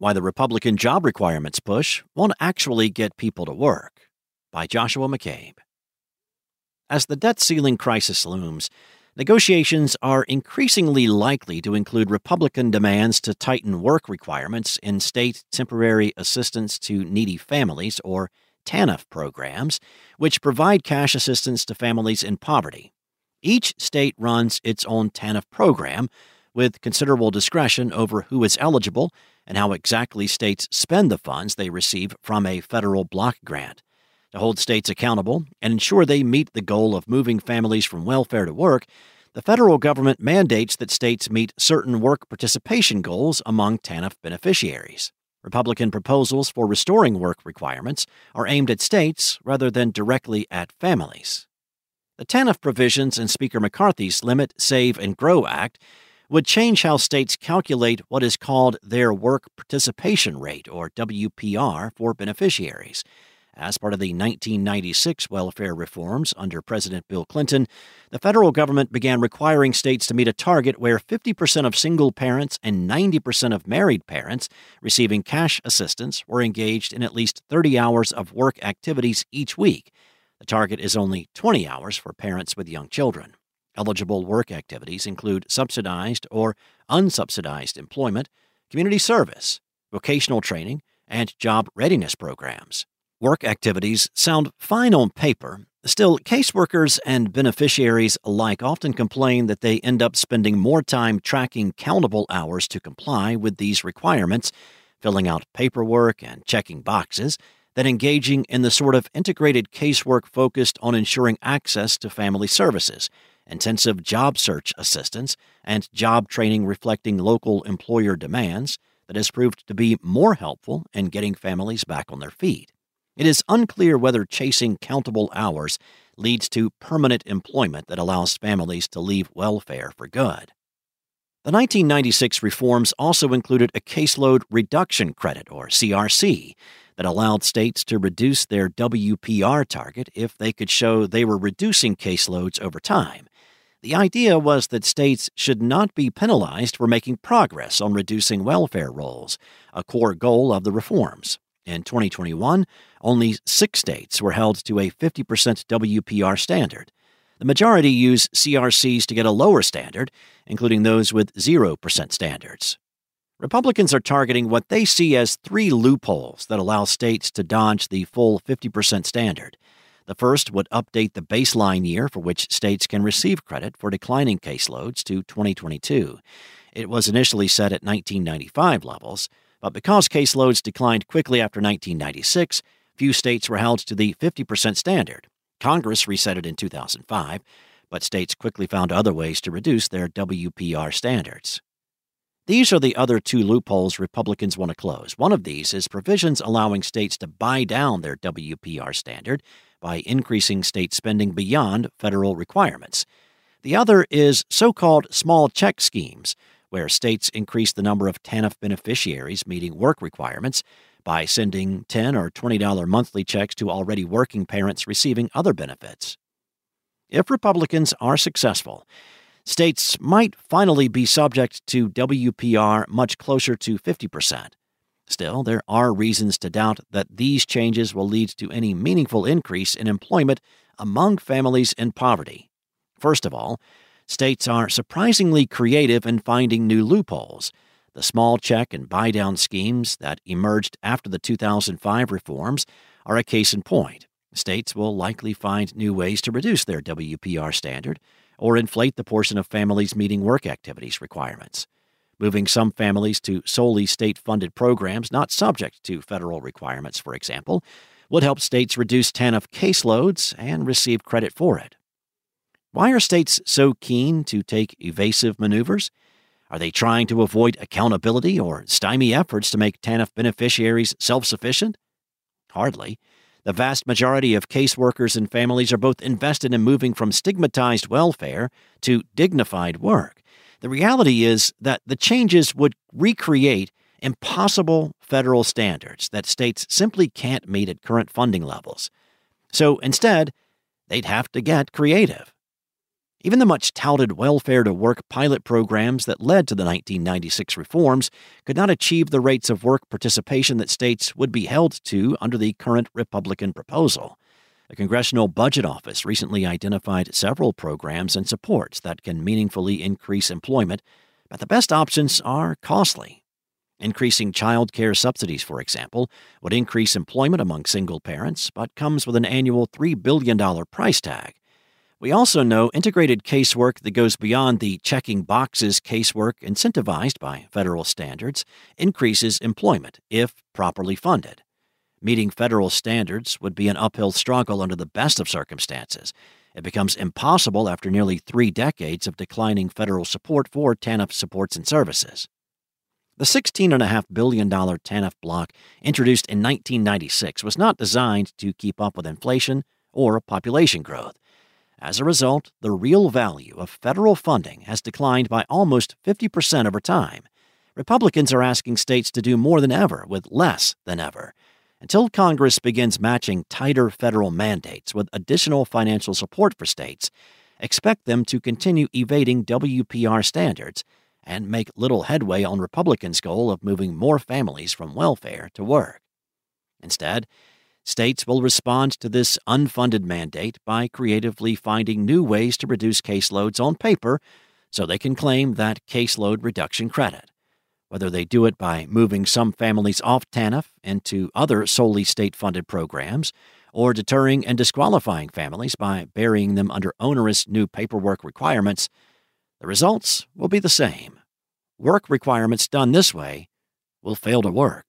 Why the Republican Job Requirements Push Won't Actually Get People to Work by Joshua McCabe. As the debt ceiling crisis looms, negotiations are increasingly likely to include Republican demands to tighten work requirements in state temporary assistance to needy families, or TANF programs, which provide cash assistance to families in poverty. Each state runs its own TANF program with considerable discretion over who is eligible and how exactly states spend the funds they receive from a federal block grant. To hold states accountable and ensure they meet the goal of moving families from welfare to work, the federal government mandates that states meet certain work participation goals among TANF beneficiaries. Republican proposals for restoring work requirements are aimed at states rather than directly at families. The TANF provisions in Speaker McCarthy's Limit, Save, and Grow Act would change how states calculate what is called their work participation rate, or WPR, for beneficiaries. As part of the 1996 welfare reforms under President Bill Clinton, the federal government began requiring states to meet a target where 50% of single parents and 90% of married parents receiving cash assistance were engaged in at least 30 hours of work activities each week. The target is only 20 hours for parents with young children. Eligible work activities include subsidized or unsubsidized employment, community service, vocational training, and job readiness programs. Work activities sound fine on paper. Still, caseworkers and beneficiaries alike often complain that they end up spending more time tracking countable hours to comply with these requirements, filling out paperwork and checking boxes, than engaging in the sort of integrated casework focused on ensuring access to family services intensive job search assistance, and job training reflecting local employer demands that has proved to be more helpful in getting families back on their feet. It is unclear whether chasing countable hours leads to permanent employment that allows families to leave welfare for good. The 1996 reforms also included a caseload reduction credit, or CRC, that allowed states to reduce their WPR target if they could show they were reducing caseloads over time, the idea was that states should not be penalized for making progress on reducing welfare rolls, a core goal of the reforms. In 2021, only six states were held to a 50% WPR standard. The majority use CRCs to get a lower standard, including those with 0% standards. Republicans are targeting what they see as three loopholes that allow states to dodge the full 50% standard. The first would update the baseline year for which states can receive credit for declining caseloads to 2022. It was initially set at 1995 levels, but because caseloads declined quickly after 1996, few states were held to the 50% standard. Congress reset it in 2005, but states quickly found other ways to reduce their WPR standards. These are the other two loopholes Republicans want to close. One of these is provisions allowing states to buy down their WPR standard by increasing state spending beyond federal requirements. The other is so called small check schemes, where states increase the number of TANF beneficiaries meeting work requirements by sending 10 or $20 monthly checks to already working parents receiving other benefits. If Republicans are successful, states might finally be subject to WPR much closer to 50%. Still, there are reasons to doubt that these changes will lead to any meaningful increase in employment among families in poverty. First of all, states are surprisingly creative in finding new loopholes. The small check and buy down schemes that emerged after the 2005 reforms are a case in point. States will likely find new ways to reduce their WPR standard or inflate the portion of families meeting work activities requirements moving some families to solely state funded programs not subject to federal requirements, for example, would help states reduce TANF caseloads and receive credit for it. Why are states so keen to take evasive maneuvers? Are they trying to avoid accountability or stymie efforts to make TANF beneficiaries self sufficient? Hardly. The vast majority of caseworkers and families are both invested in moving from stigmatized welfare to dignified work. The reality is that the changes would recreate impossible federal standards that states simply can't meet at current funding levels. So instead, they'd have to get creative. Even the much touted welfare to work pilot programs that led to the 1996 reforms could not achieve the rates of work participation that states would be held to under the current Republican proposal. The Congressional Budget Office recently identified several programs and supports that can meaningfully increase employment, but the best options are costly. Increasing child care subsidies, for example, would increase employment among single parents, but comes with an annual $3 billion price tag. We also know integrated casework that goes beyond the checking boxes casework incentivized by federal standards increases employment if properly funded. Meeting federal standards would be an uphill struggle under the best of circumstances. It becomes impossible after nearly three decades of declining federal support for TANF supports and services. The $16.5 billion TANF block introduced in 1996 was not designed to keep up with inflation or population growth. As a result, the real value of federal funding has declined by almost 50% over time. Republicans are asking states to do more than ever with less than ever. Until Congress begins matching tighter federal mandates with additional financial support for states, expect them to continue evading WPR standards and make little headway on Republicans' goal of moving more families from welfare to work. Instead, States will respond to this unfunded mandate by creatively finding new ways to reduce caseloads on paper so they can claim that caseload reduction credit. Whether they do it by moving some families off TANF into other solely state funded programs, or deterring and disqualifying families by burying them under onerous new paperwork requirements, the results will be the same. Work requirements done this way will fail to work.